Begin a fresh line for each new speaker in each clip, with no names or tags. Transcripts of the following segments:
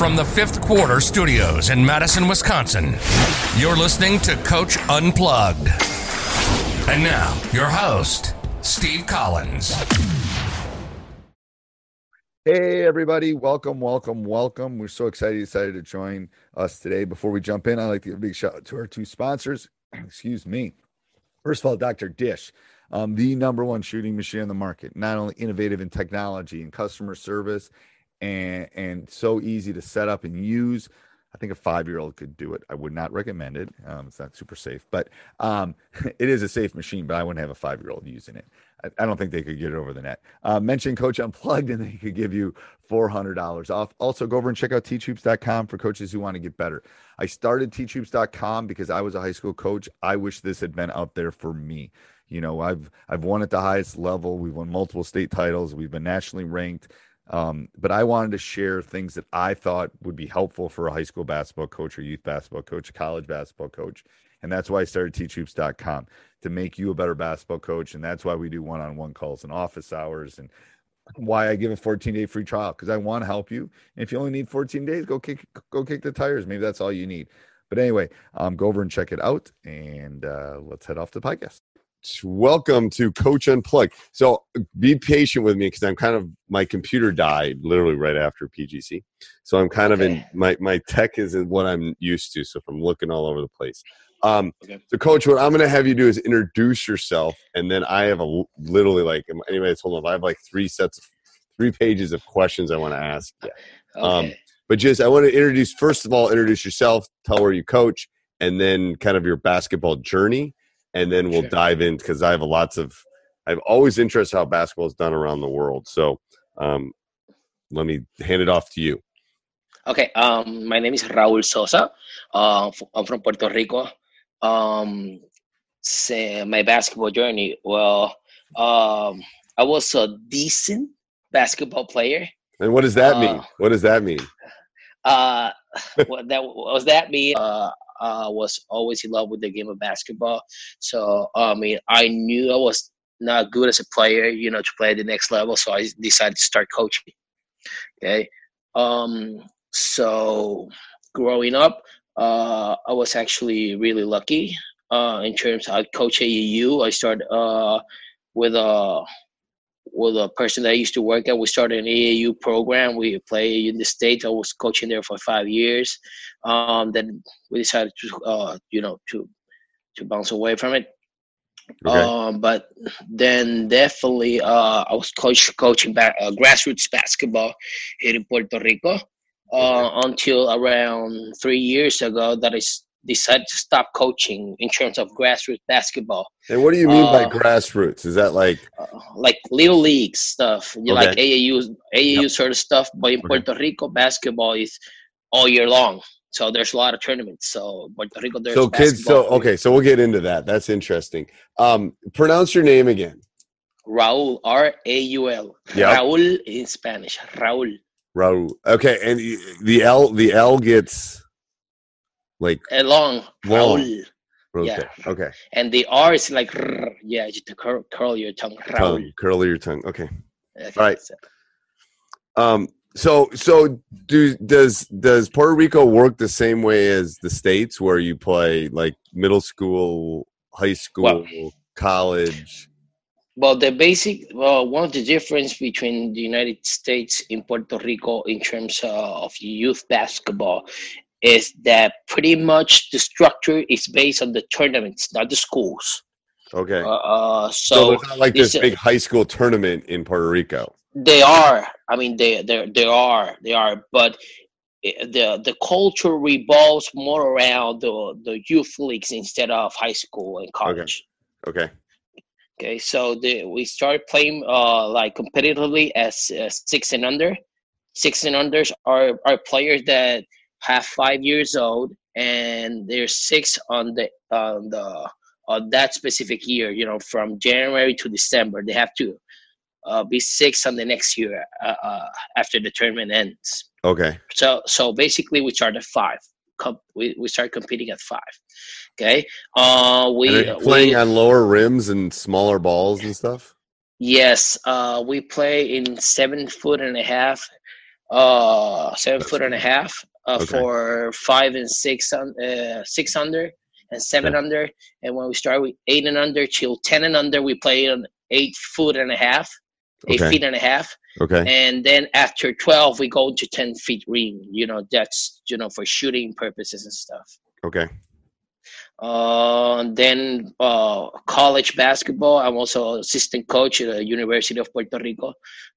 From the fifth quarter studios in Madison, Wisconsin, you're listening to Coach Unplugged. And now, your host, Steve Collins.
Hey, everybody. Welcome, welcome, welcome. We're so excited you decided to join us today. Before we jump in, I'd like to give a big shout out to our two sponsors. Excuse me. First of all, Dr. Dish, um, the number one shooting machine on the market, not only innovative in technology and customer service and, and so easy to set up and use. I think a five year old could do it. I would not recommend it. Um, it's not super safe, but um, it is a safe machine, but I wouldn't have a five year old using it. I, I don't think they could get it over the net. Uh, mention Coach Unplugged and they could give you $400 off. Also, go over and check out teachhoops.com for coaches who want to get better. I started teachhoops.com because I was a high school coach. I wish this had been out there for me. You know, I've I've won at the highest level. We've won multiple state titles. We've been nationally ranked. Um, but I wanted to share things that I thought would be helpful for a high school basketball coach or youth basketball coach, a college basketball coach. And that's why I started teachhoops.com to make you a better basketball coach. And that's why we do one on one calls and office hours and why I give a 14 day free trial because I want to help you. And if you only need 14 days, go kick go kick the tires. Maybe that's all you need. But anyway, um, go over and check it out, and uh, let's head off to the podcast.
Welcome to Coach Unplugged. So be patient with me because I'm kind of my computer died literally right after PGC. So I'm kind of in my my tech is in what I'm used to. So if I'm looking all over the place. Um, So, Coach, what I'm going to have you do is introduce yourself, and then I have a literally like anybody that's holding up, I have like three sets of three pages of questions I want to ask. you. Um, but just I want to introduce first of all, introduce yourself, tell where you coach, and then kind of your basketball journey, and then we'll dive in because I have a lots of. I've always interested how basketball is done around the world. So um, let me hand it off to you.
Okay, um, my name is Raul Sosa. Uh, f- I'm from Puerto Rico. Um, say my basketball journey. Well, um, I was a decent basketball player.
And what does that mean?
Uh,
What does that mean?
Uh, what that what was that me? Uh, uh, was always in love with the game of basketball. So I mean, I knew I was not good as a player, you know, to play at the next level. So I decided to start coaching. Okay. Um, so growing up, uh, I was actually really lucky uh, in terms I coach AAU. I started uh, with a with a person that I used to work at. We started an AAU program. We play in the state. I was coaching there for five years. Um, then we decided to uh, you know to to bounce away from it.
Okay.
Um, but then definitely uh, I was coach coaching back uh, grassroots basketball here in Puerto Rico uh, until around three years ago that I s- decided to stop coaching in terms of grassroots basketball,
And what do you mean by
uh,
grassroots? Is that like
like little league stuff, you know, like
Okay.
AAU AAU sort of stuff. But in Puerto Rico, basketball is all year long, so there's a lot of tournaments. So Puerto Rico, there's
so kids? So okay, so we'll get into that. That's interesting. Um, pronounce your name again.
Raul R A U L
Yep.
Raul in Spanish. Raul.
Raul. Okay, and the L the L gets like
A long,
Long.
Raul.
okay.
Yeah.
Okay.
And the R is like, yeah, just to curl, curl your tongue.
Tongue. Curl your tongue. Okay.
Okay,
Right.
so-
Um so so do does does Puerto Rico work the same way as the states where you play like middle school, high school, college?
Well, the basic, well, one of the difference between the United States and Puerto Rico in terms of youth basketball is that pretty much the structure is based on the tournaments, not the schools.
Okay.
Uh, uh,
so,
so
like this big high school tournament in Puerto Rico.
They are. I mean, they they they are. They are. But the the culture revolves more around the the youth leagues instead of high school and college.
Okay.
Okay, so the, we started playing uh, like competitively as uh, six and under. Six and unders are are players that have five years old and they're six on the on the on that specific year. You know, from January to December, they have to uh, be six on the next year uh, uh, after the tournament ends.
Okay.
So so basically, we start at five. Com- we we start competing at five. Okay. Uh, we
playing
we,
on lower rims and smaller balls and stuff?
Yes, uh, we play in seven foot and a half, uh, seven foot and a half uh,
Okay.
for five and six uh, six under and seven
Yeah.
under. And when we start with eight and under till ten and under, we play on eight foot and a half, eight
Okay.
feet and a half.
Okay.
And then after twelve, we go to ten feet ring. You know, that's you know for shooting purposes and stuff.
Okay.
Uh, then uh, college basketball. I'm also assistant coach at the University of Puerto Rico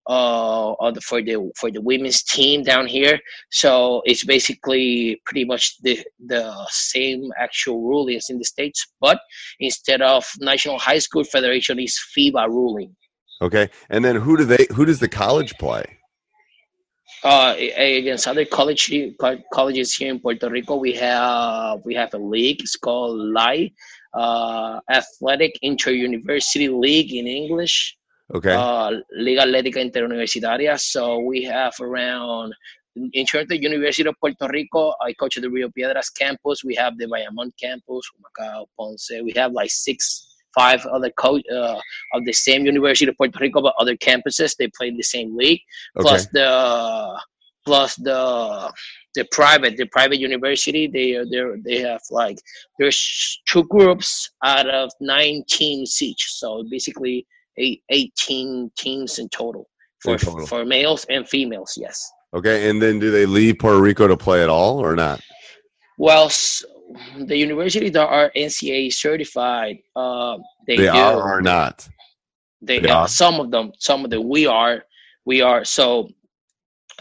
uh, the, for the for the women's team down here. So it's basically pretty much the the same actual ruling rulings in the states, but instead of National High School Federation, is FIBA ruling.
Okay. And then who do they who does the college play?
Uh, against other college colleges here in Puerto Rico. We have we have a league. It's called LAI, uh, Athletic Inter-University League in English.
Okay.
Uh, Liga Atlética Interuniversitaria. So we have around. In terms of the University of Puerto Rico, I coach at the Rio Piedras campus. We have the Bayamon campus, Macao, Ponce. We have like six, five other coach uh, of the same University of Puerto Rico, but other campuses. They play in the same league
okay.
plus the plus the the private the private university they are they they have like there's two groups out of nine teams each so basically eight, 18 teams in total for
In total.
for males and females yes
Okay. And then do they leave Puerto Rico to play at all or not?
well the universities that are ncaa certified uh they,
They are or not.
They,
They
uh,
are?
some of them, some of them. We are, we are. So,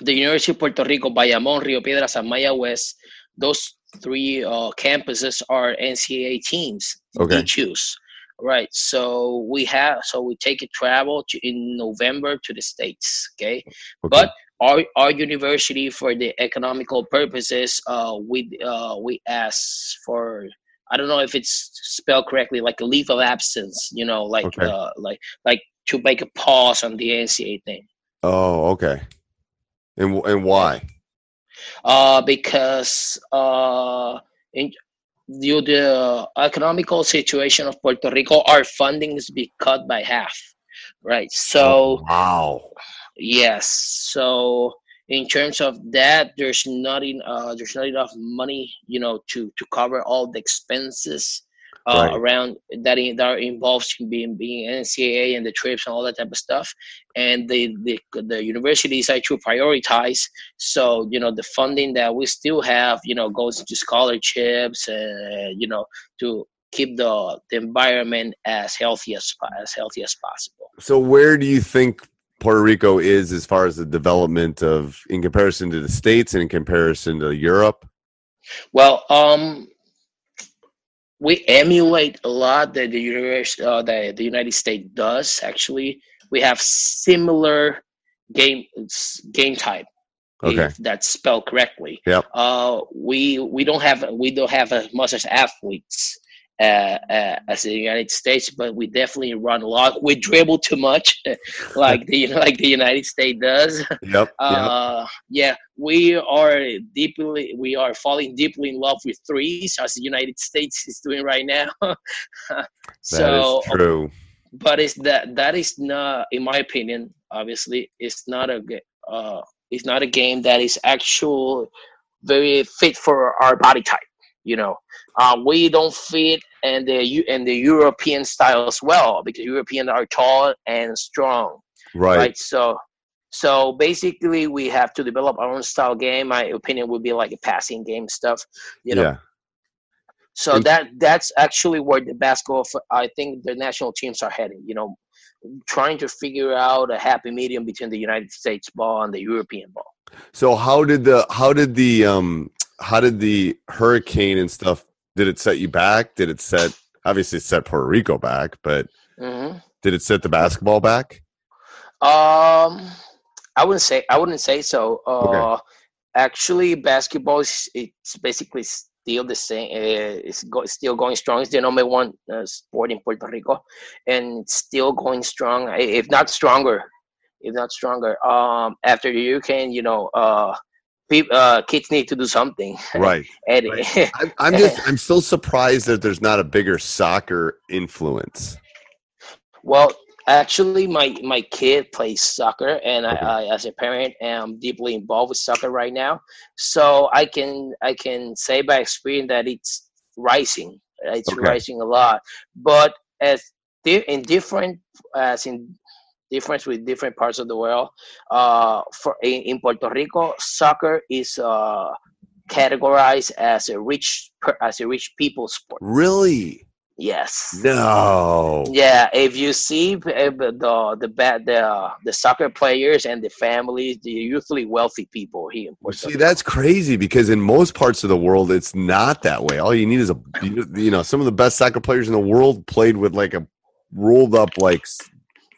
the University of Puerto Rico, Bayamon, Rio Piedras, and Mayagüez. Those three uh, campuses are NCAA teams.
Okay.
We choose. Right. So we have. So we take a travel to, in November to the states. Okay.
Okay.
But our our university, for the economical purposes, uh, we uh, we ask for. I don't know if it's spelled correctly, like a leave of absence. You know, like
Okay.
uh, like like to make a pause on the NCAA thing.
Oh, okay. And and why?
Uh, because uh, in due to the economical situation of Puerto Rico, our funding is be cut by half. Right. So.
Oh, wow.
Yes. So in terms of that, there's not in, uh, there's not enough money, you know, to to cover all the expenses uh,
Right.
around that in, that are involved in being being NCAA and the trips and all that type of stuff. And the the the university decided to prioritize. So you know, the funding that we still have, you know, goes into scholarships, uh, you know, to keep the the environment as healthy as as healthy as possible.
So where do you think Puerto Rico is as far as the development of in comparison to the states and in comparison to Europe?
Well, um, we emulate a lot that the universe, uh, the the United States does. Actually, we have similar game game type.
Okay.
If that's spelled correctly.
Yep.
Uh, we we don't have we don't have as much as athletes uh, uh, as the United States, but we definitely run a lot. We dribble too much, like the like the United States does.
Yep.
Uh, yeah, we are deeply we are falling deeply in love with threes, as the United States is doing right now. so
that is true.
but it's that that is not, in my opinion, obviously, it's not a uh, it's not a game that is actual very fit for our body type. You know, uh, we don't fit in the in the European style as well because Europeans are tall and strong,
Right.
right? So. So basically, we have to develop our own style game. My opinion would be like a passing game stuff, you know.
yeah.
So
And-
that that's actually where the basketball, i think, the national teams are heading. You know, trying to figure out a happy medium between the United States ball and the European ball.
So how did the how did the um how did the hurricane and stuff did it set you back? Did it set obviously it set Puerto Rico back, but
hmm
did it set the basketball back?
Um, I wouldn't say I wouldn't say so. Uh,
Okay.
Actually, basketball is it's basically still the same. Uh, it's go, still going strong. It's the number one uh, sport in Puerto Rico, and it's still going strong. If not stronger, if not stronger. Um, after the hurricane, you know, uh, peop uh, kids need to do something.
Right.
and
I'm, I'm just I'm still surprised that there's not a bigger soccer influence.
Well, actually, my my kid plays soccer, and I,
Okay.
I, as a parent, am deeply involved with soccer right now. So I can I can say by experience that it's rising. It's
Okay.
rising a lot, but as in different as in difference with different parts of the world. Uh, for in, in Puerto Rico, soccer is uh categorized as a rich as a rich people sport.
Really?
Yes.
No.
Yeah, if you see uh, the the bad the the soccer players and the families, they're usually wealthy people here in Puerto
See, that's crazy because in most parts of the world, it's not that way. All you need is a, you know, some of the best soccer players in the world played with like a rolled up like.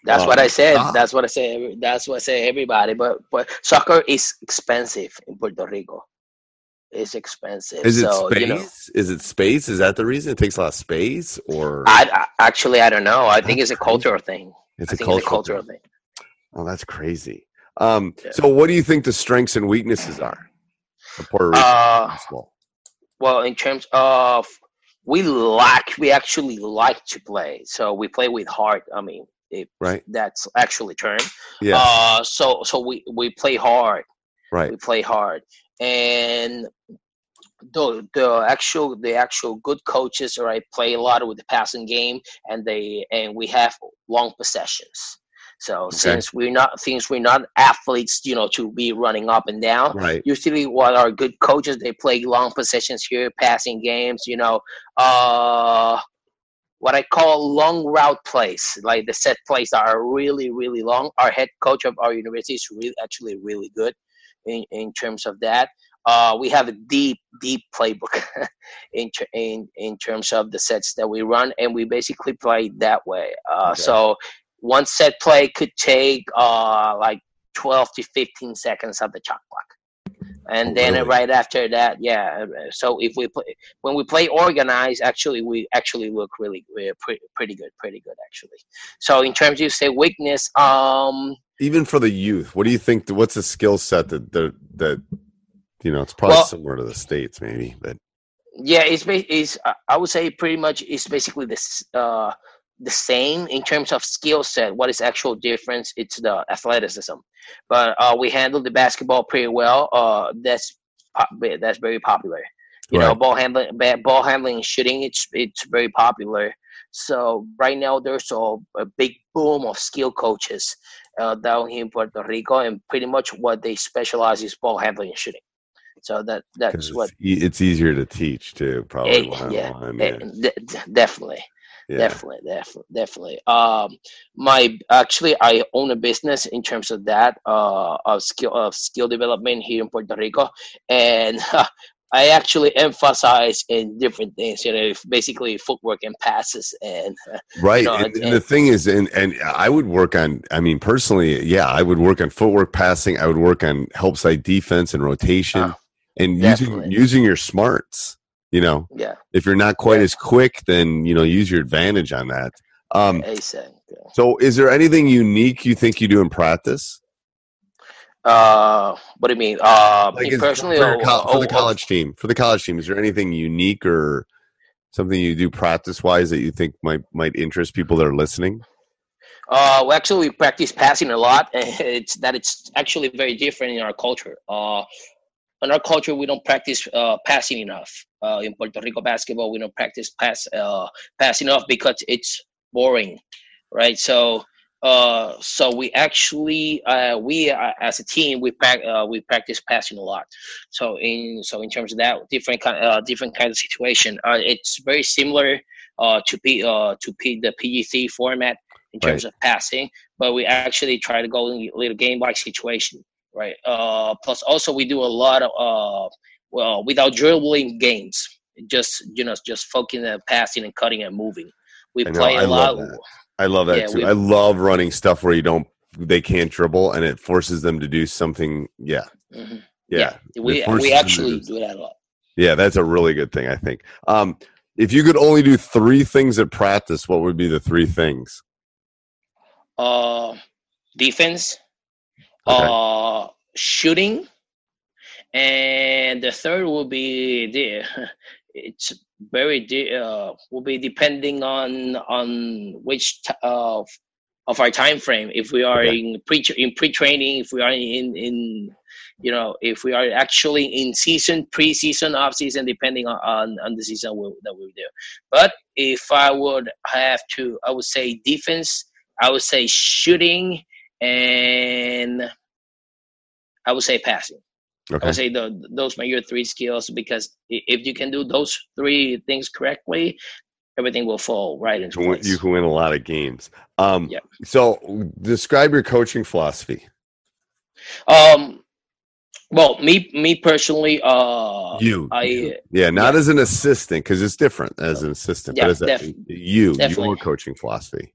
That's
uh,
what I said.
stop.
That's what I say. That's what I say. Everybody, but but soccer is expensive in Puerto Rico. It's expensive.
Is it
so,
space?
You know,
Is it space? Is that the reason it takes a lot of space, or
I, I actually I don't know. I think it's a
crazy.
cultural thing.
it's a
think it's a
cultural?
cultural
thing?
thing.
Oh, that's crazy. Um,
Yeah.
so what do you think the strengths and weaknesses are of Puerto Rico
Uh. Well, in terms of we like, we actually like to play. So we play with heart. I mean, if
Right.
that's actually term.
Yeah,
Uh, so so we we play hard.
right.
We play hard, and the the actual the actual good coaches, right, play a lot with the passing game, and they and we have long possessions. So since we're not since we're not athletes, you know, to be running up and down,
Right.
usually what our good coaches they play long possessions here passing games you know uh what i call long route plays like the set plays that are really really long our head coach of our university is really actually really good in, in terms of that uh, we have a deep, deep playbook in, in in terms of the sets that we run, and we basically play that way. Uh,
Okay.
So one set play could take uh, like 12 to 15 seconds of the shot clock and
Oh,
then
really?
right after that yeah uh, so if we play when we play organized actually we actually look really we're pretty, pretty good pretty good actually so in terms of say weakness um
Even for the youth, what do you think? What's the skill set that that that you know? It's probably
Well-
similar to the states, maybe, but
yeah it's is i would say pretty much it's basically this uh the same in terms of skill set what is actual difference it's the athleticism but uh we handle the basketball pretty well uh that's that's very popular you know ball handling ball handling and shooting it's it's very popular so right now there's a, a big boom of skill coaches uh, down here in puerto rico and pretty much what they specialize is ball handling and shooting so that that's what
it's, e- it's easier to teach too. Probably
Eh, yeah,
one.
eh,
Yeah.
de- de- definitely
yeah.
definitely definitely definitely um my actually i own a business in terms of that uh of skill of skill development here in puerto rico and i actually emphasize in different things you know basically footwork and passes and uh,
Right.
know,
and,
and-
and the thing is, and and I would work on. I mean, personally, yeah, I would work on footwork, passing. I would work on help side defense and rotation,
Uh,
and using using your smarts. You know,
Yeah.
if you're not quite as quick, then you know use your advantage on that. Um,
Exactly.
so, is there anything unique you think you do in practice?
Uh, what do you mean? Uh,
Like
me personally,
for,
or-
col- for
or-
the
or-
college team, for the college team, is there anything unique or something you do practice wise that you think might might interest people that are listening?
Uh, well, actually, we practice passing a lot. It's that it's actually very different in our culture. Uh, in our culture, we don't practice uh, passing enough. Uh, in Puerto Rico basketball, we don't practice pass uh, pass enough because it's boring, right? So, uh, so we actually uh, we uh, as a team we prac- uh, we practice passing a lot. So in so in terms of that, different kind uh, different kind of situation. Uh, it's very similar uh, to P uh, to P the PGC format in terms of passing, but we actually try to go in a little game like situation, right? Uh, plus, also we do a lot of uh, well without dribbling games, just you know just focusing on passing and cutting and moving. We
I
play
I
a
love
lot.
that. I love that
Yeah,
too.
we-
I love running stuff where you don't they can't dribble and it forces them to do something. Yeah,
Mhm.
yeah.
we we actually
do-
do that a lot.
Yeah, that's a really good thing. I think. Um, if you could only do three things at practice, what would be the three things?
Uh, defense,
Okay.
uh, shooting, and the third will be the. It's very de- uh will be depending on on which t- uh, of our time frame. If we are
Okay.
in pre in pre training, if we are in in you know if we are actually in season, pre-season, off-season, depending on on, on the season we, that we do. But if I would have to, I would say defense. I would say shooting, and I would say passing. I would say the, those are your three skills because if you can do those three things correctly, everything will fall right into
You
place.
you can win a lot of games. Um,
Yeah.
So, describe your coaching philosophy.
Um, well, me me personally, uh,
you,
I
you. yeah, not as an assistant because it's different as an assistant,
Yeah,
but as a, you, your coaching philosophy.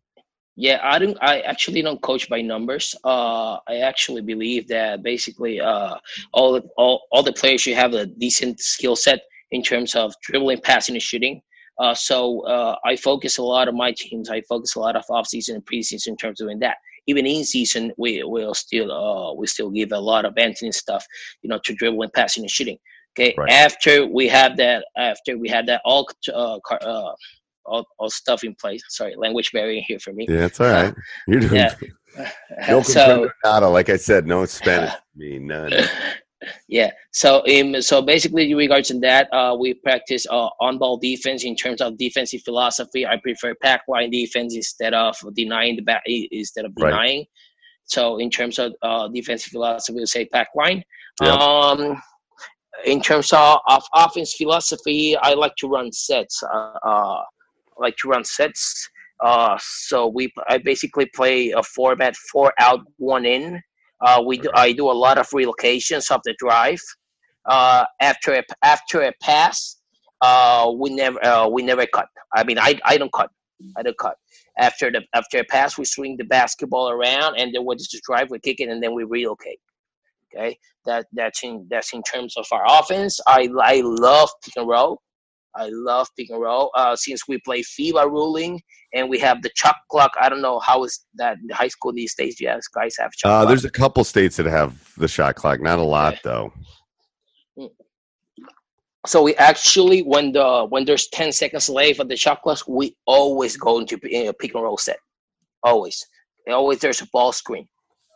Yeah, I don't. I actually don't coach by numbers. Uh, I actually believe that basically, uh, all the all, all the players should have a decent skill set in terms of dribbling, passing, and shooting. Uh, so uh, I focus a lot of my teams. I focus a lot of off season and preseason in terms of doing that. Even in season, we will still uh, we still give a lot of Anthony stuff, you know, to dribbling, passing, and shooting. Okay.
Right.
After we have that, after we have that all uh, car- uh, all, all stuff in place. Sorry, language barrier here for me.
Yeah, it's all right. You're doing
Yeah.
no
so
nada. Like I said, no Spanish. me none.
yeah so um, so basically in regards to that uh, we practice uh, on-ball defense in terms of defensive philosophy i prefer pack line defense instead of denying the back instead of
Right.
denying so in terms of uh, defensive philosophy we'll say pack line
Yep.
um in terms of, of offense philosophy i like to run sets uh, uh like to run sets uh so we i basically play a format four out one in uh, we do, I do a lot of relocations of the drive. Uh, after a, after a pass, uh, we never uh, we never cut. I mean, I, I don't cut. I don't cut. After the after a pass, we swing the basketball around, and then we just drive, we kick it, and then we relocate. Okay, that that's in that's in terms of our offense. I I love pick and roll. I love pick and roll. Uh, since we play FIBA ruling and we have the shot clock. I don't know how is that in high school these days. Do you guys have shot
Uh, there's a couple states that have the shot clock. Not a lot though.
So we actually, when the when there's ten seconds left of the shot clock, we always go into p- uh, pick and roll set. Always, And always there's a ball screen.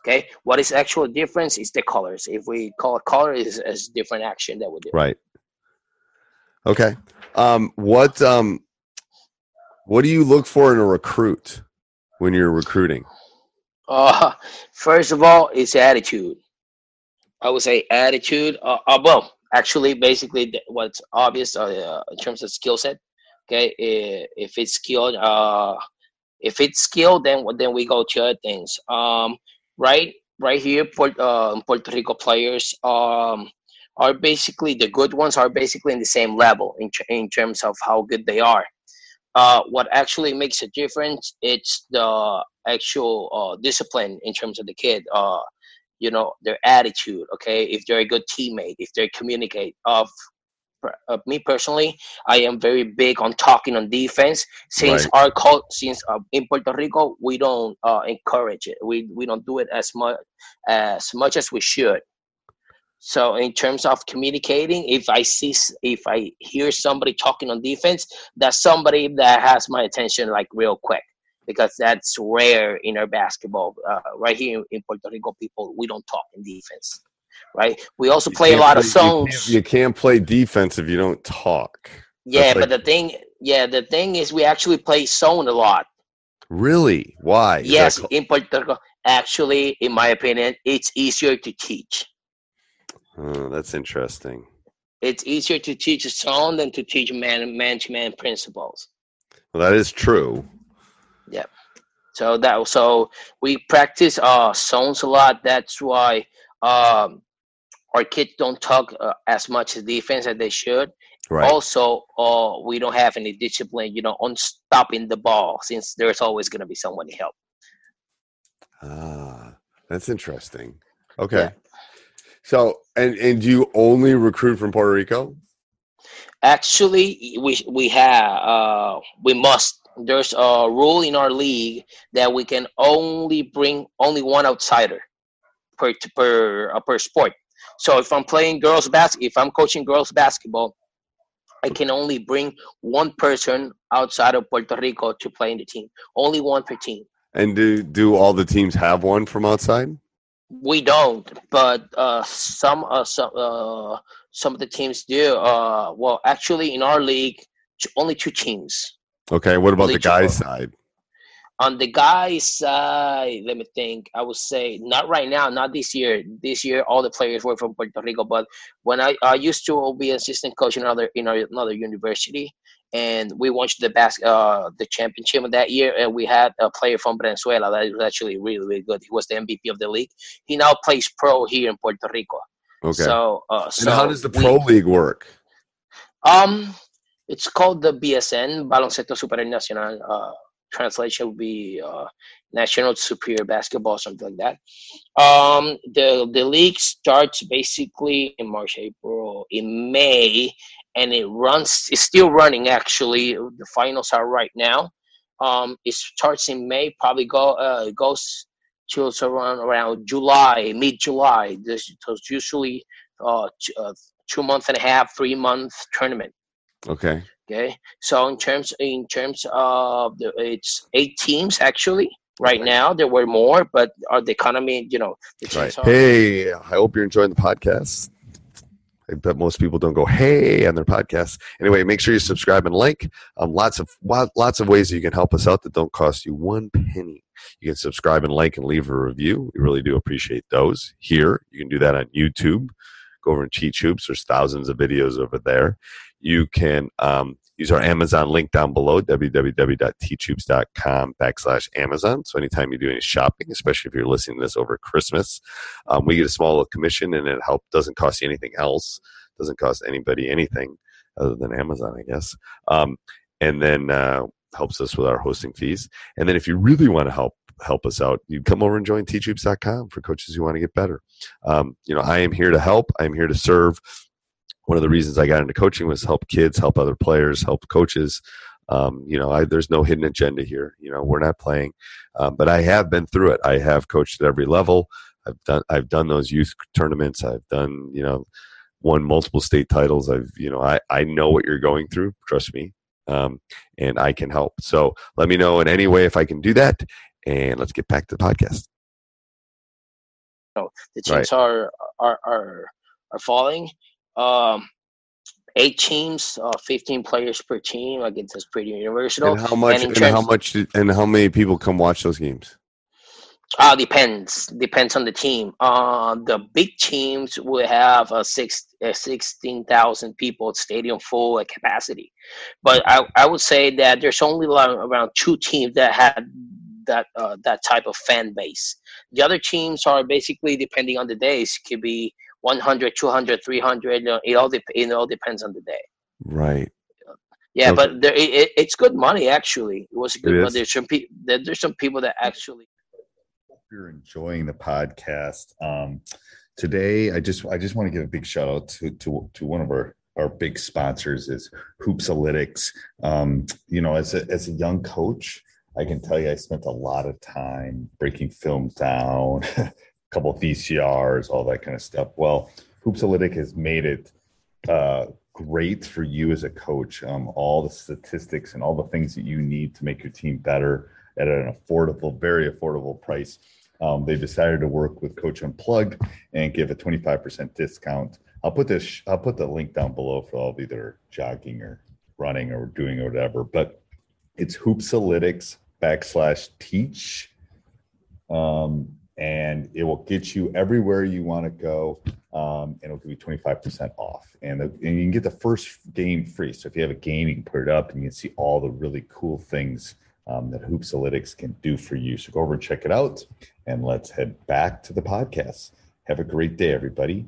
Okay, what is actual difference is the colors. If we call it color, is is different action that we do.
Right. Okay. Um, what um, what do you look for in a recruit when you're recruiting?
Uh, first of all, it's attitude. I would say attitude. Uh, uh well, actually, basically, what's obvious uh, in terms of skill set. Okay, if it's skilled, uh, if it's skilled, then then we go to other things. Um, right, right here, Puerto, uh, Puerto Rico players um are basically the good ones are basically in the same level in in terms of how good they are. Uh, what actually makes a difference it's the actual uh, discipline in terms of the kid uh, you know their attitude okay if they're a good teammate if they communicate of uh, me personally, I am very big on talking on defense. Since
Right.
our cult, since uh, in Puerto Rico, we don't uh, encourage it. We we don't do it as much as much as we should. So in terms of communicating, if I see if I hear somebody talking on defense, that's somebody that has my attention like real quick because that's rare in our basketball. Uh, right here in, Puerto Rico, people we don't talk in defense. Right. We also play a lot of
zones. you can't- You can't play defense if you don't talk.
Yeah,
That's
but the thing, yeah, the thing is, we actually play zone a lot.
Really? Why?
Yes, in Puerto Rico, actually, in my opinion, it's easier to teach.
Oh, that's interesting.
It's easier to teach a zone than to teach man management principles.
Well, that is true.
Yep. So that so we practice uh zones a lot. That's why um our kids don't talk uh, as much as defense as they should.
Right.
Also, uh, we don't have any discipline, you know, on stopping the ball since there's always going to be someone to help.
Ah, that's interesting. Okay.
Yeah.
So, and and do you only recruit from Puerto Rico?
Actually, we we have uh, we must. There's a rule in our league that we can only bring only one outsider per per uh, per sport. So if I'm playing girls bas, if I'm coaching girls basketball, I can only bring one person outside of Puerto Rico to play in the team. Only one per team.
And do do all the teams have one from outside?
We don't, but uh, some uh, some uh, some of the teams do. Uh, well, actually, in our league, only two teams.
Okay. What about
Only
the
two-
guys' side?
On the guys' side, let me think. I would say not right now, not this year. This year, all the players were from Puerto Rico. But when I, I used to be an assistant coach in another in another university, and we won the bas- uh, the championship of that year, and we had a player from Venezuela that was actually really really good. He was the MVP of the league. He now plays pro here in Puerto Rico.
Okay.
So, uh,
and how does the
we-
pro league work?
um, it's called the BSN, Baloncesto Supernacional. Uh, translation would be uh, National Superior Basketball, something like that. Um, the the league starts basically in March, April, in May, and it runs. It's still running actually. The finals are right now. Um, it starts in May. Probably go uh, it goes till around around July, mid July. This is usually uh, t- uh, two month and a half, three month tournament.
Okay.
Okay, so in terms in terms of the, it's eight teams actually right now. There were more, but uh, the economy, you know,
Right. Hey, I hope you're enjoying the podcast. I bet most people don't go hey on their podcasts. Anyway, make sure you subscribe and like. Um, lots of lots of ways you can help us out that don't cost you one penny. You can subscribe and like and leave a review. We really do appreciate those. Here, you can do that on YouTube. Go over and Cheat Hoops. There's thousands of videos over there. You can um, use our Amazon link down below, www.teachhoops.com backslash Amazon. So anytime you do any shopping, especially if you're listening to this over Christmas, um, we get a small little commission and it help doesn't cost you anything else. Doesn't cost anybody anything other than Amazon, I guess. Um, and then uh, helps us with our hosting fees. And then if you really want to help help us out, you come over and join teachhoops.com for coaches who want to get better. Um, you know, I am here to help. I'm here to serve. One of the reasons I got into coaching was help kids, help other players, help coaches. Um, you know, I, there's no hidden agenda here. You know, we're not playing, um, but I have been through it. I have coached at every level. I've done I've done those youth tournaments. I've done you know won multiple state titles. I've you know I I know what you're going through. Trust me, um, and I can help. So let me know in any way if I can do that. And let's get back to the podcast.
know, the teams
Right.
are are are are falling. Um, eight teams, uh, fifteen players per team. I guess that's pretty universal.
And how much?
in
And, how much? And how many people come watch those games?
Uh, depends. Depends on the team. Uh, the big teams will have a six, a sixteen thousand people stadium full at capacity, but I, I would say that there's only around two teams that had that uh, that type of fan base. The other teams are basically depending on the days. Could be 100, 200, 300. uh, It all dep- it all depends on the day.
Right.
Yeah,
Okay.
but there, it, it, it's good money actually. It was good.
It
money. There's some pe- there, there's some people that actually
you're enjoying the podcast. Um, today, I just I just want to give a big shout out to to to one of our our big sponsors is Hoopsalytics. Um, you know, as a as a young coach, I can tell you I spent a lot of time breaking films down, a couple of VCRs, all that kind of stuff. Well, Hoopsalytic has made it uh, great for you as a coach. Um, all the statistics and all the things that you need to make your team better at an affordable, very affordable price. Um, they decided to work with Coach Unplugged and give a 25% discount. I'll put this. I'll put the link down below for all of you that are jogging or running or doing or whatever. But it's Hoopsalytics backslash teach. Um, and it will get you everywhere you want to go. Um, and it'll give you 25% off. And, the, and you can get the first game free. So if you have a game, you can put it up and you can see all the really cool things um, that Hoopsalytics can do for you. So go over and check it out. And let's head back to the podcast. Have a great day, everybody.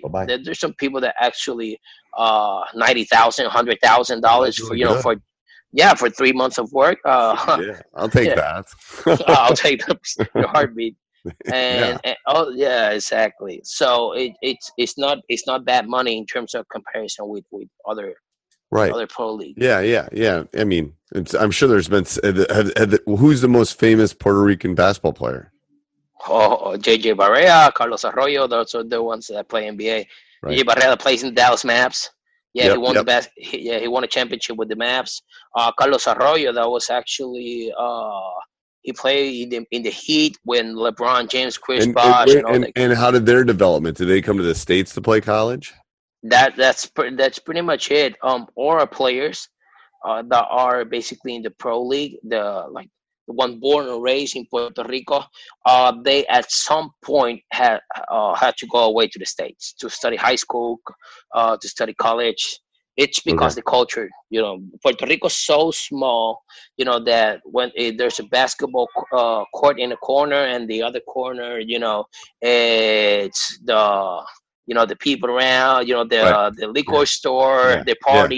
Bye-bye.
There, there's some people that actually uh ninety thousand, hundred thousand dollars for you know
good.
for yeah for three months of work. Uh,
yeah, I'll take
Yeah.
that.
I'll take the your heartbeat. And,
Yeah.
and oh yeah, exactly. So it, it's it's not it's not bad money in terms of comparison with with other
right.
other pro league.
Yeah, yeah, yeah. I mean, it's, I'm sure there's been. Have, have, who's the most famous Puerto Rican basketball player?
Oh, oh, JJ Barea, Carlos Arroyo, those are the ones that play NBA.
Right.
JJ Barea plays in Dallas Mavs. Yeah,
Yep,
he won
yep.
the best. He, yeah, he won a championship with the Mavs. Uh, Carlos Arroyo, that was actually uh, he played in the, in the Heat when LeBron James, Chris
And,
Bosh,
and,
and, all
and, and how did their development? Did they come to the states to play college?
that that's that's pretty much it. Um, or players uh, that are basically in the pro league, the like one born and raised in Puerto Rico, uh, they at some point had uh, had to go away to the states to study high school, uh, to study college. It's because the culture, you know, Puerto Rico's so small, you know, that when eh, there's a basketball uh, court in the corner and the other corner, you know, it's the you know the people around, you know the
Right.
uh, the liquor store,
Yeah,
the
yeah.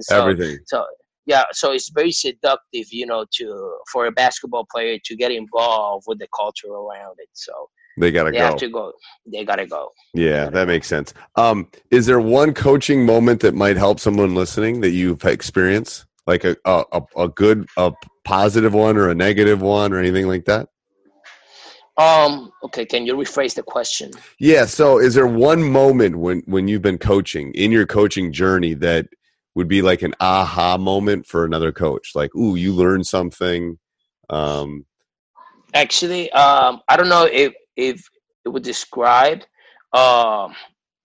so,
Everything.
so yeah, so it's very seductive, you know, to for a basketball player to get involved with the culture around it. So
They got to
they
go.
have to go. They gotta go.
Yeah, that makes sense. Um, is there one coaching moment that might help someone listening that you've experienced, like a a, a, a good, a positive one, or a negative one, or anything like that?
Um. Okay. Can you rephrase the question?
Yeah. So, is there one moment when when you've been coaching in your coaching journey that would be like an aha moment for another coach? Like, ooh, you learned something. Um,
Actually, um, I don't know if if it would describe um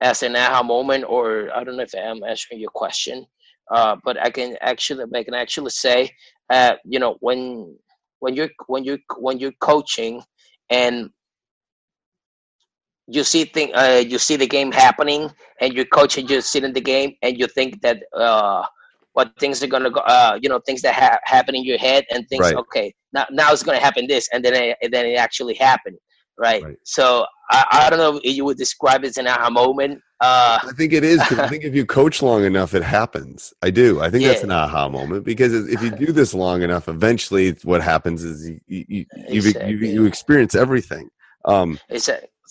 as an aha moment, or I don't know if I'm answering your question. Uh, but I can actually, I can actually say, uh, you know, when when you're when you when you're coaching and you see thing, uh, you see the game happening, and you're coaching, you sit in the game, and you think that uh, what things are gonna go, uh, you know, things that ha- happen in your head, and things,
Right.
okay, now now it's gonna happen this, and then it, and then it actually happened, right?
Right.
So I, I don't know if you would describe it as an aha moment. Uh,
I think it is. 'cause I think if you coach long enough, it happens. I do. I think that's an aha moment because if you do this long enough, eventually what happens is you you, you, you,
Exactly.
you experience everything. Um,
a,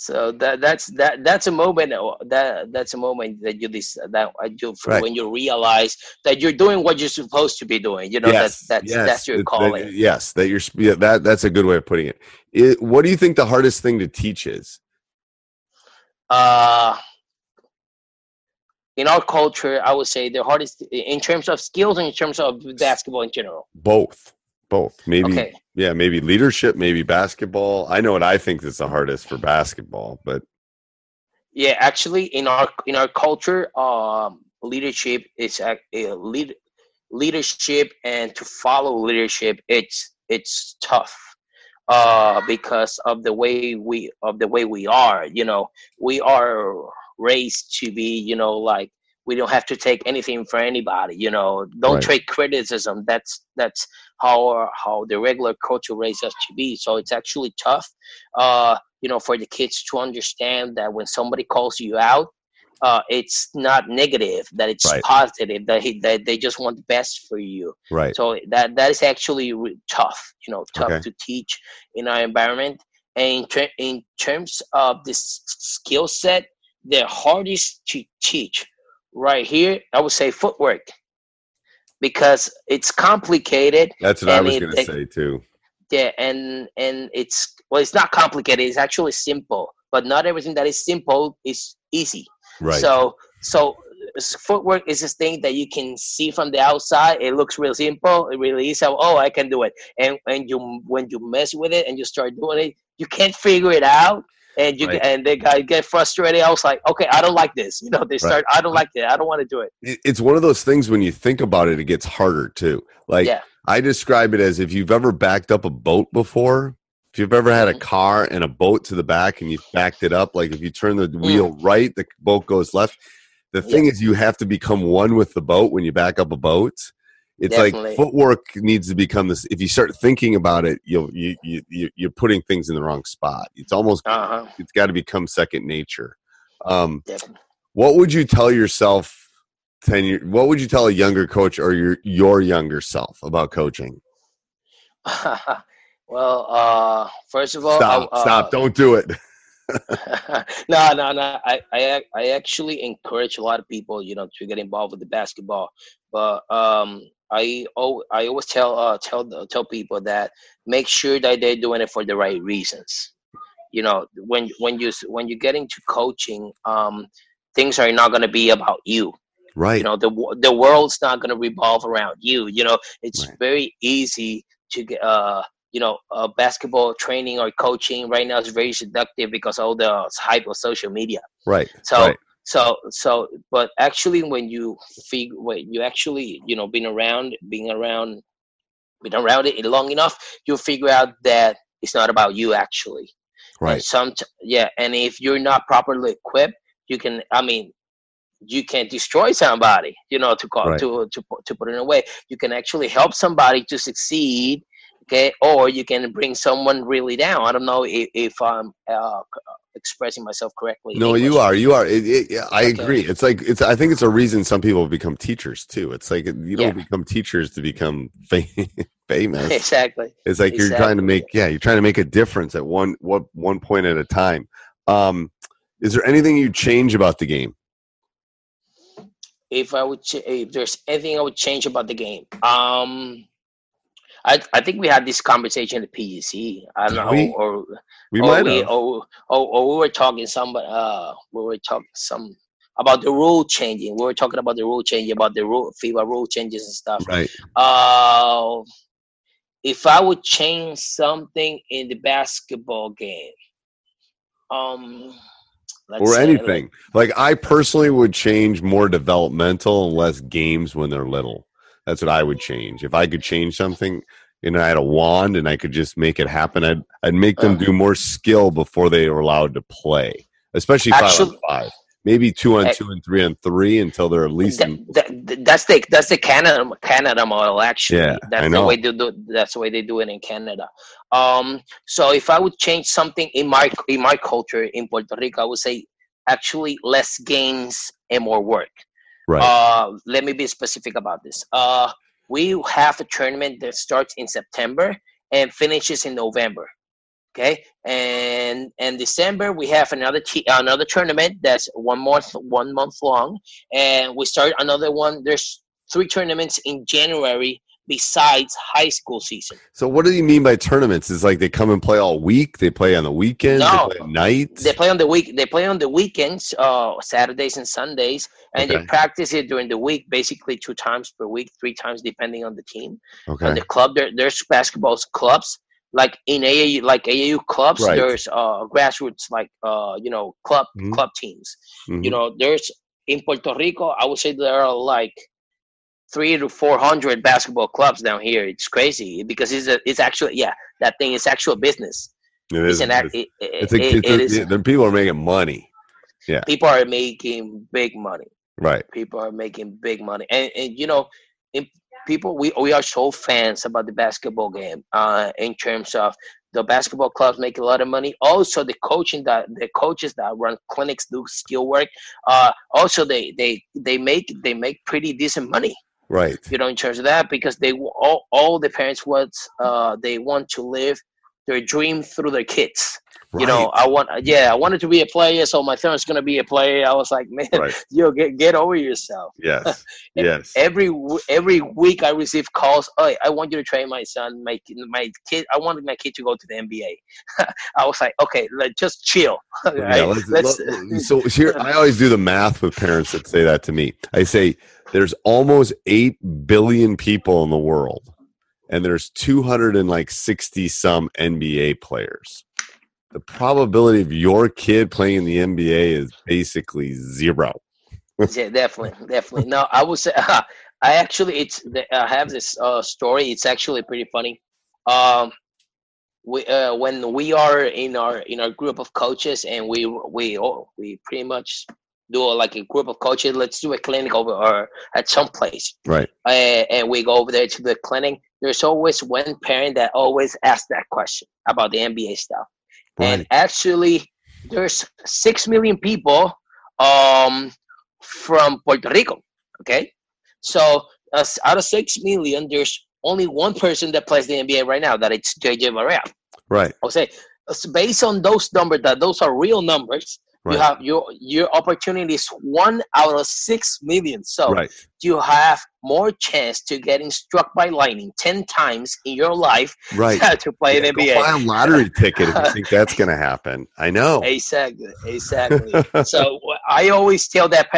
so that that's that that's a moment uh, that that's a moment that you this that I do
Right.
when you realize that you're doing what you're supposed to be doing. You know
yes,
that's that's
yes,
that's your
it- that-
calling.
yes, that you're. Yeah, that that's a good way of putting it. it. What do you think the hardest thing to teach is?
Uh, in our culture, I would say the hardest in terms of skills and in terms of basketball in general.
Both, both. Maybe,
Okay.
yeah, maybe leadership, maybe basketball. I know what I think is the hardest for basketball, but
Yeah, actually, in our in our culture, um, leadership is a, a lead leadership, and to follow leadership, it's it's tough uh, because of the way we of the way we are. You know, we are raised to be, you know, like we don't have to take anything for anybody. You know, don't
Right.
take criticism. That's that's how how the regular culture will raise us to be. So it's actually tough, uh, you know, for the kids to understand that when somebody calls you out, uh, it's not negative. That it's
Right.
positive. That he, that they just want the best for you.
Right.
So that that is actually tough. You know, tough
Okay.
to teach in our environment. And in, ter- in terms of this skill set, the hardest to teach right here, I would say footwork, because it's complicated.
That's what I was going to say too.
Yeah, and and it's well, it's not complicated. It's actually simple, but not everything that is simple is easy.
Right.
So so footwork is this thing that you can see from the outside. It looks real simple. It really is. Oh, I can do it. And and you when you mess with it and you start doing it, you can't figure it out. And you
Right.
and they guy get frustrated. I was like, okay, I don't like this. You know, they start. I don't like it. I don't want to do it.
It- it's one of those things when you think about it, it gets harder too. Like
yeah.
I describe it as if you've ever backed up a boat before, if you've ever had a
Mhm.
car and a boat to the back and you backed it up, like if you turn the
Mm.
wheel right, the boat goes left. The thing is, you have to become one with the boat when you back up a boat. It's
Definitely.
like footwork needs to become this. If you start thinking about it, you'll you, you you you're putting things in the wrong spot. It's almost
Uh huh.
it's got to become second nature. Um,
Definitely.
what would you tell yourself 10 years what would you tell a younger coach or your your younger self about coaching
well, uh, first of all,
stop
I, uh,
stop don't do it
no, no, no. I, I, I actually encourage a lot of people, you know, to get involved with the basketball. But um, I, I always tell, uh, tell, tell people that make sure that they're doing it for the right reasons. You know, when when you when you get into coaching, um, things are not going to be about you.
right
You know, the the world's not going to revolve around you. You know, it's
Right.
very easy to get. Uh, you know, uh, basketball training or coaching right now is very seductive because all the hype of social media.
right
So,
right
so, so, but actually, when you figure, when you actually, you know, been around, being around, been around it long enough, you'll figure out that it's not about you actually. And
right
some, yeah, and if you're not properly equipped, you can. I mean, you can destroy somebody. You know, to call
Right.
to to to put it in a way, you can actually help somebody to succeed. Okay, or you can bring someone really down. I don't know if, if I'm uh, expressing myself correctly.
no
English.
you are you are it, it, yeah, i
Okay.
agree it's like it's i think it's a reason some people become teachers too it's like you don't
Yeah.
become teachers to become famous
exactly.
it's like you're trying to make yeah you're trying to make a difference at one what one point at a time um is there anything you change about the game
if I would, ch- if there's anything I would change about the game, um, I I think we had this conversation at PGC. I don't know,
we?
or
we
or
might
we,
have
or, or or we were talking some, uh, we were talking some about the rule changing. We were talking about the rule changing, about the rule FIBA rule changes and stuff.
right
Uh, if I would change something in the basketball game, um, let's
or
say, like-
anything. Like I personally would change more developmental and less games when they're little. That's what I would change. If I could change something and I had a wand and I could just make it happen, I'd I'd make them
Uh.
do more skill before they were allowed to play. Especially five
Actually-
on five. Maybe two on
Eh,
two and three on three until they're at least
That- that- that's the that's the Canada Canada model actually.
Yeah,
that's
I
the way they do. That's the way they do it in Canada. Um, so if I would change something in my in my culture in Puerto Rico, I would say actually less games and more work.
Right.
Uh, let me be specific about this. Uh, we have a tournament that starts in September and finishes in November. Okay, and and December we have another t- another tournament that's one month one month long, and we start another one. There's three tournaments in January besides high school season.
so what do you mean by tournaments? Is like they come and play all week? They play on the weekends?
No.
They play nights?
They play on the week. They play on the weekends, uh, Saturdays and Sundays, and they practice it during the week, basically two times per week, three times depending on the team.
okay.
And the club, there, there's basketball clubs like in AAU, like AAU clubs.
Right.
There's uh, grassroots, like uh, you know, club
Mhm.
club teams.
Mhm.
You know, there's in Puerto Rico. I would say there are like three to four hundred basketball clubs down here. It's crazy because it's a, it's actually yeah, that thing is actual business.
It
It's
is.
an act.
It's,
It, it,
it's a,
it-
it's
it
a-
is.
yeah, the people are making money.
Yeah, people are making big money
Right.
People are making big money, and and you know, in, people we we are so fans about the basketball game. Uh, in terms of the basketball clubs make a lot of money. Also, the coaching that the coaches that run clinics do skill work. Uh, also they they they make they make pretty decent money.
Right.
You in charge that, because they all all the parents want uh they want to live their dream through their kids. You know, I want yeah, I wanted to be a player, so my son's gonna be a player. I was like, man,
Right.
yo, get get over yourself.
Yes. yes.
Every every week I receive calls. Oh, I want you to train my son. My my kid. I wanted my kid to go to the NBA. I was like, okay, let just chill.
Yeah,
Right?
let's-
Let's-
let- so here, I always do the math with parents that say that to me. I say there's almost eight billion people in the world, and there's 200 and like 60 some NBA players. The probability of your kid playing in the NBA is basically zero.
yeah, definitely, definitely. No, I would say I actually it's I have this uh, story. It's actually pretty funny. Um, we uh, when we are in our in our group of coaches and we we oh, we pretty much do like a group of coaches. Let's do a clinic over or at some place,
Right.
uh, and we go over there to the clinic. There's always one parent that always asks that question about the NBA stuff. And actually, there's six million people um, from Puerto Rico. Okay, so uh, out of six million, there's only one person that plays the NBA right now. That it's JJ Barea.
Right.
I'll say, so based on those numbers, that those are real numbers.
Right.
You have your your opportunity is one out of six million. So
Right.
You have more chance to getting struck by lightning ten times in your life
Right.
to play
Yeah, go
NBA.
buy a lottery ticket if you think that's going to happen. I know.
Exactly, exactly. so I always tell that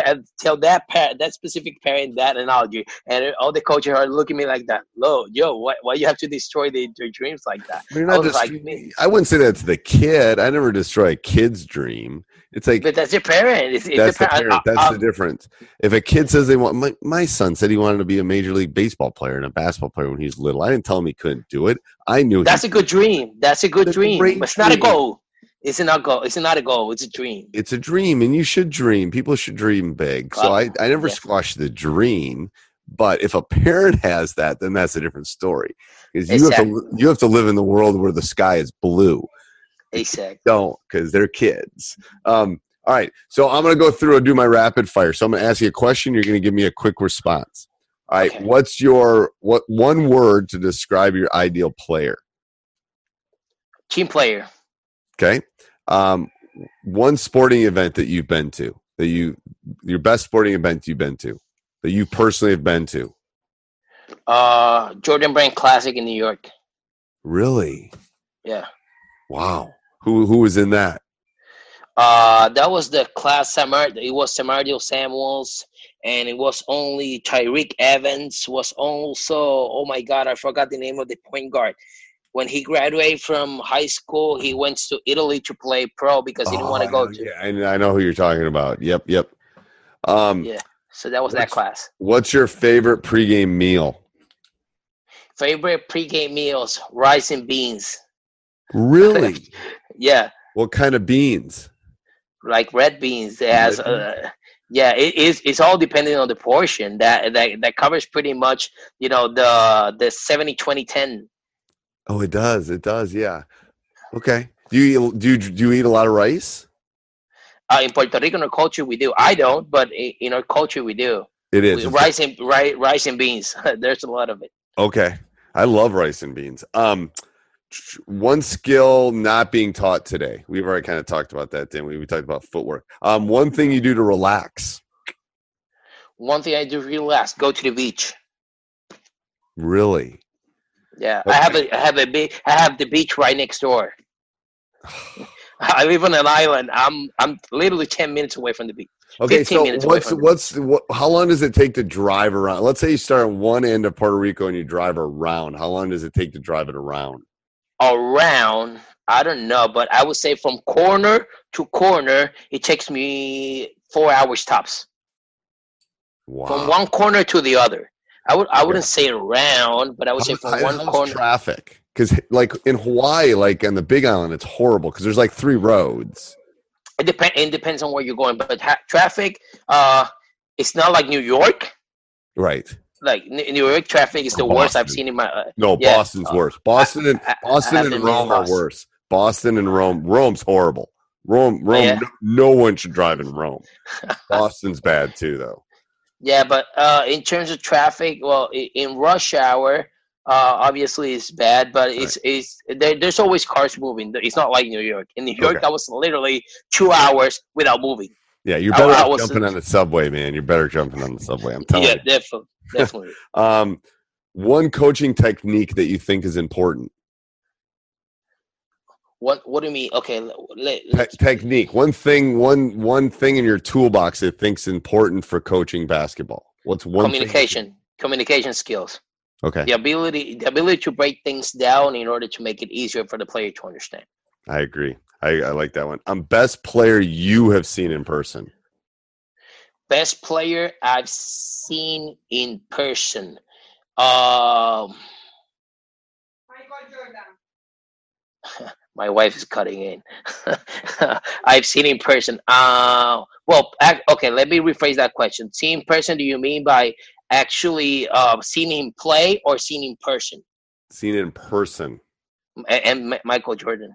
tell that parent, that specific parent that analogy, and all the coaches are looking at me like that. Lo, yo, why, why you have to destroy the, their dreams like that? I was like,
I wouldn't say that to the kid. I never destroy a kid's dream. It's like
but that's your parent. It's, it's
that's the uh,
the parent.
parent. That's
I-
the difference. If a kid says they want, my, my son said he wanted to be a major league baseball player and a basketball player when he was little. I didn't tell him he couldn't do it. I knew
that's a good dream. That's a good
That's
dream. But it's not a goal. It's not a goal. It's not a goal. It's a dream.
it's a dream, and you should dream. People should dream big. So I, I never
yeah.
squash the dream. But if a parent has that, then that's a different story. Because you have
Exactly.
to you have to live in the world where the sky is blue.
Exactly.
don't because they're kids. Um, all right, so I'm going to go through and do my rapid fire. So I'm going to ask you a question. You're going to give me a quick response. All right,
Okay.
what's your what one word to describe your ideal player?
Team player.
Okay, um, one sporting event that you've been to that you your best sporting event you've been to that you personally have been to.
Uh, Jordan Brand Classic in New York.
Really?
Yeah.
Wow. Who who was in that?
Uh, that was the class Samar. It was Samardo Samuels, and it was only Tyreke Evans. Was also oh my god, I forgot the name of the point guard. When he graduated from high school, he went to Italy to play pro because he didn't want to
Oh,
go to.
Yeah, I, I know who you're talking about. Yep, yep. Um,
Yeah. So that was that class.
What's your favorite pregame meal?
Favorite pregame meals: rice and beans.
Really?
Yeah,
what kind of beans?
Like red beans.
Red
uh, yeah, it is. It's all depending on the portion. That that that covers pretty much, you know, the the 70 20 10
Oh, it does. It does. Yeah. Okay. Do you eat, do you, do you eat a lot of rice?
Uh, in Puerto Rican culture, we do. I don't, but in our culture, we do.
It is.
We- rice and rice, rice and beans. There's a lot of it.
Okay. I love rice and beans. Um, one skill not being taught today. We've already kind of talked about that, didn't we? We talked about footwork. Um, one thing you do to relax.
One thing I do to relax: go to the beach.
Really?
Yeah, I have a I have a be- I have the beach right next door. I live on an island. I'm I'm literally ten minutes away from the beach.
Okay,
15
so
minutes
what's what's what, how long does it take to drive around? Let's say you start at one end of Puerto Rico and you drive around. How long does it take to drive it around?
Around i don't know but i would say from corner to corner it takes me four hours tops
Wow.
from one corner to the other i would i wouldn't say around but i would say from
How-
one corner
traffic because like in hawaii like on the big island it's horrible because there's like three roads
it, depend, it depends on where you're going but ha- traffic uh it's not like New York.
Right.
Like New York traffic is the worst I've seen in my. Uh,
No,
yeah.
Boston's worse. Boston and
I- I
Boston
haven't
and Rome are worse. Boston and Rome. Rome's horrible. Rome, Rome.
Yeah.
no, no one should drive in Rome. Boston's bad too, though.
Yeah, but uh, in terms of traffic, well, in rush hour, uh, obviously it's bad, but it's it's there, there's always cars moving. It's not like New York. In New York,
Okay.
that was literally two hours without moving.
Yeah, you're better
I was-
jumping on the subway, man. You're better jumping on the subway. I'm telling
yeah,
you.
Yeah, definitely, definitely.
Um, one coaching technique that you think is important.
what What do you mean? Okay, let,
Te- technique. One thing. One one thing in your toolbox that thinks important for coaching basketball. What's one thing-
communication, communication skills,
Okay,
the ability, the ability to break things down in order to make it easier for the player to understand.
I agree. I, I like that one. Um, best player you have seen in person.
Best player I've seen in person. Um, my wife is cutting in. I've seen in person. Uh, well, okay. Let me rephrase that question. Seen in person? Do you mean by actually uh, seen him play or seen in person?
Seen in person.
A- And, Michael Jordan.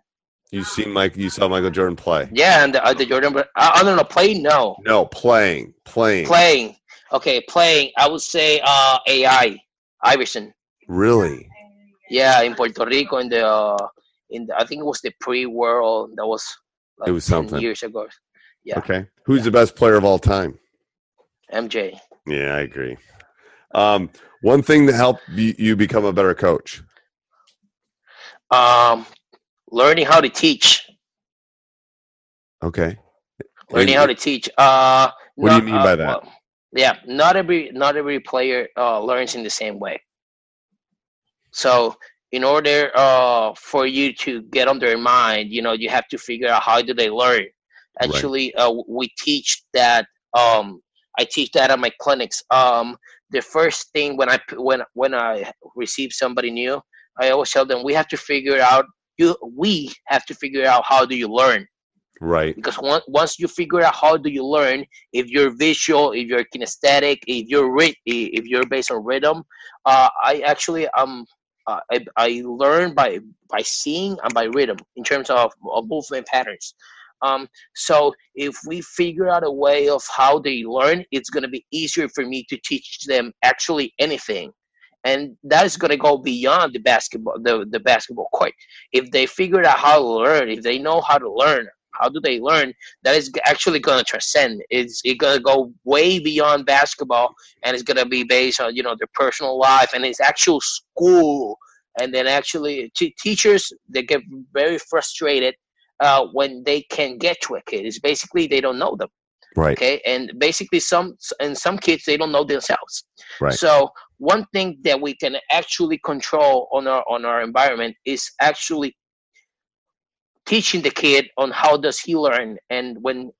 You seen Mike? You saw Michael Jordan play?
Yeah, and the, uh, the Jordan. But I, I don't know. Play? No.
No, playing, playing.
Playing. Okay, playing. I would say uh, AI Iverson.
Really?
Yeah, in Puerto Rico, in the uh, in the, I think it was the pre-world. That was like
It was something.
years ago. Yeah,
Okay. Who's the best player of all time?
MJ.
Yeah, I agree. Um, one thing that helped you you become a better coach.
Um, learning how to teach.
Okay.
Learning how to teach. Uh,
What do you mean
uh,
by that?
well, yeah, not every not every player uh, learns in the same way. So, in order uh, for you to get on their mind, you know, you have to figure out how do they learn.
Right.
Actually, uh, we teach that. Um, I teach that at my clinics. Um, the first thing when I when when I receive somebody new, I always tell them we have to figure out. You we have to figure out how do you learn.
Right.
because once once you figure out how do you learn if you're visual if you're kinesthetic if you're ri- if you're based on rhythm uh, i actually um uh, I, I learn by by seeing and by rhythm in terms of, of movement patterns. Um so if we figure out a way of how they learn it's going to be easier for me to teach them actually anything and that is going to go beyond the basketball the, the basketball court. If they figure out how to learn if they know how to learn how do they learn that is actually going to transcend. It's it going to go way beyond basketball and it's going to be based on you know their personal life and it's actual school. And then actually t- teachers they get very frustrated uh, when they can get to a kid. It's basically they don't know them.
Right.
okay? And basically some and some kids they don't know themselves.
Right.
so one thing that we can actually control on our on our environment is actually teaching the kid on how does he learn and when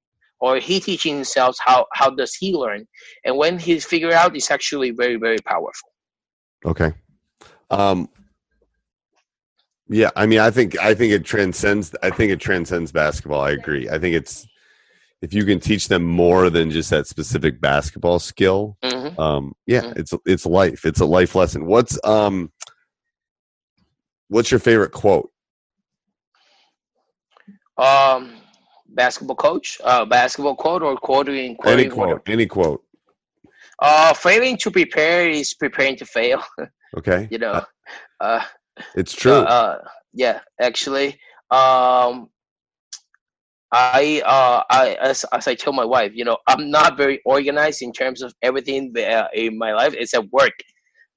or he teaching himself how how does he learn and when he's figured out it's actually very very powerful
Okay. Um, yeah, I mean, I think I think it transcends. I think it transcends basketball. I agree. I think it's if you can teach them more than just that specific basketball skill.
Mhm.
Um, yeah,
Mhm.
it's it's life. It's a life lesson. What's um, what's your favorite quote?
um basketball coach uh basketball quote or quoting
Any quote. Any quote.
uh failing to prepare is preparing to fail
Okay.
you know uh
It's true.
Uh, uh, yeah, actually, um, I, uh, I, as, as I tell my wife, you know, I'm not very organized in terms of everything uh, in my life It's at work.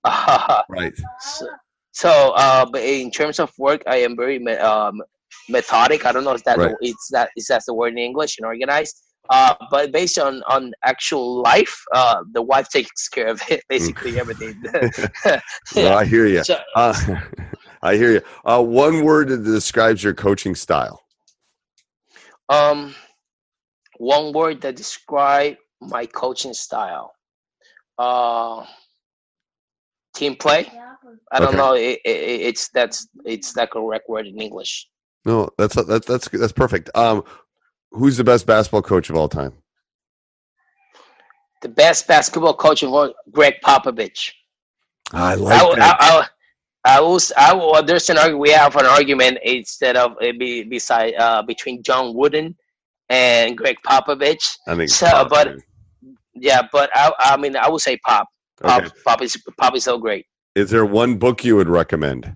Uh,
right.
so, so, uh, but in terms of work, I am very me- um, methodic. I don't know if that
Right.
it's that is that's the word in English and organized. Uh, but based on on actual life, uh, the wife takes care of it, basically everything.
Well, I hear you.
So-
Uh, I hear you. Uh, one word that describes your coaching style.
Um, one word that describe my coaching style. Uh, team play. I don't
Okay.
know. It, it, it's that's it's the correct word in English.
No, that's that's that's that's perfect. Um, who's the best basketball coach of all time?
the best basketball coach of all, Gregg Popovich.
I like
I,
that.
I, I, I will. I will. There's an argument. We have an argument instead of it be beside uh, between John Wooden and Gregg Popovich.
I think.
So,
Pop,
but
man.
yeah, but I, I mean, I would say Pop. Pop,
Okay.
Pop is Pop is so great.
is there one book you would recommend?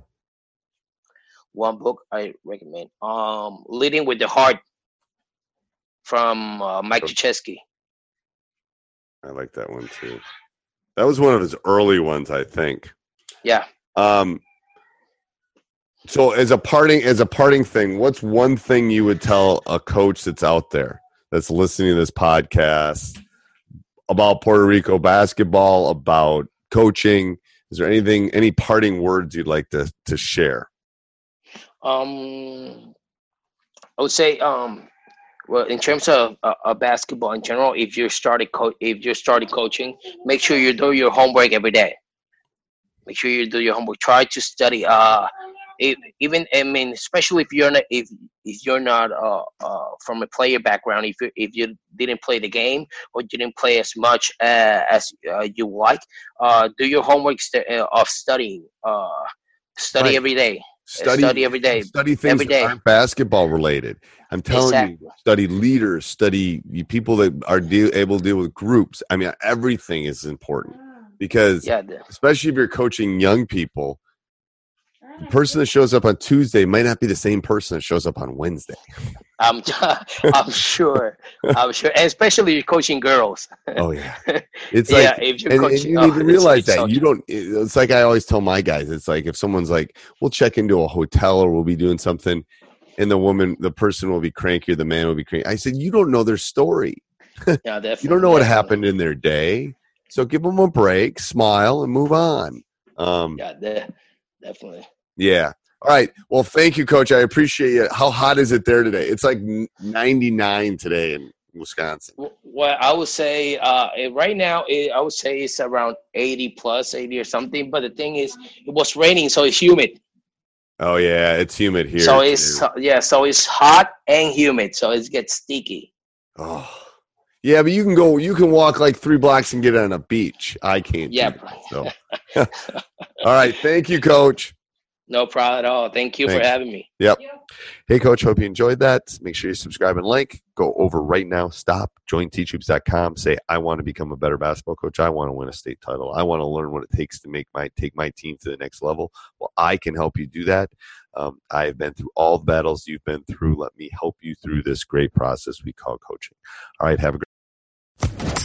One book I recommend. Um, Leading with the Heart from uh, Mike Krzyzewski.
I like that one too. That was one of his early ones, I think.
Yeah.
Um. So, as a parting, as a parting thing, what's one thing you would tell a coach that's out there that's listening to this podcast about Puerto Rico basketball, about coaching? Is there anything, any parting words you'd like to to share?
Um, I would say, um, well, in terms of uh, basketball in general, if you're starting co- if you're starting coaching, make sure you do your homework every day. Make sure you do your homework. Try to study. Uh, if, even I mean, especially if you're not if if you're not uh, uh from a player background, if you if you didn't play the game or didn't play as much uh, as uh, you like, uh, do your homework st- uh, of studying. Uh, study
Right.
every day.
Study,
study every day.
Study things
every
that aren't basketball related. I'm telling
Exactly.
you, study leaders, study people that are deal, able to deal with groups. I mean, everything is important because,
Yeah,
especially if you're coaching young people, the ah, person that shows up on Tuesday might not be the same person that shows up on Wednesday.
I'm I'm sure. I'm sure, and especially you're coaching girls.
Oh yeah, it's
yeah,
like,
if you're
and, and
coaching,
you
oh,
to realize that
so
you don't. It's like I always tell my guys. It's like if someone's like, "We'll check into a hotel or we'll be doing something," and the woman, the person will be cranky or the man will be cranky. I said, "You don't know their story.
Yeah, definitely.
You don't know what happened in their day. So give them a break, smile, and move on." Um,
Yeah, de- definitely.
yeah. All right. Well, thank you, Coach. I appreciate it. How hot is it there today? It's like 99 today in Wisconsin.
Well, I would say uh, right now, it, I would say it's around 80 plus, 80 or something. But the thing is, it was raining, so it's humid.
Oh yeah, it's humid here.
so it's
too.
yeah, so it's hot and humid, so it gets sticky.
Oh, yeah, but you can go. You can walk like three blocks and get on a beach. I can't.
Yeah.
that, so, all right. Thank you, Coach.
No problem at all. Thank you
Thanks.
for having me.
Yep. Hey, Coach. Hope you enjoyed that. Make sure you subscribe and like. Go over right now. Stop. Join teachhoops.com. Say, I want to become a better basketball coach. I want to win a state title. I want to learn what it takes to make my take my team to the next level. Well, I can help you do that. Um, I've been through all the battles you've been through. Let me help you through this great process we call coaching. All right. Have a great.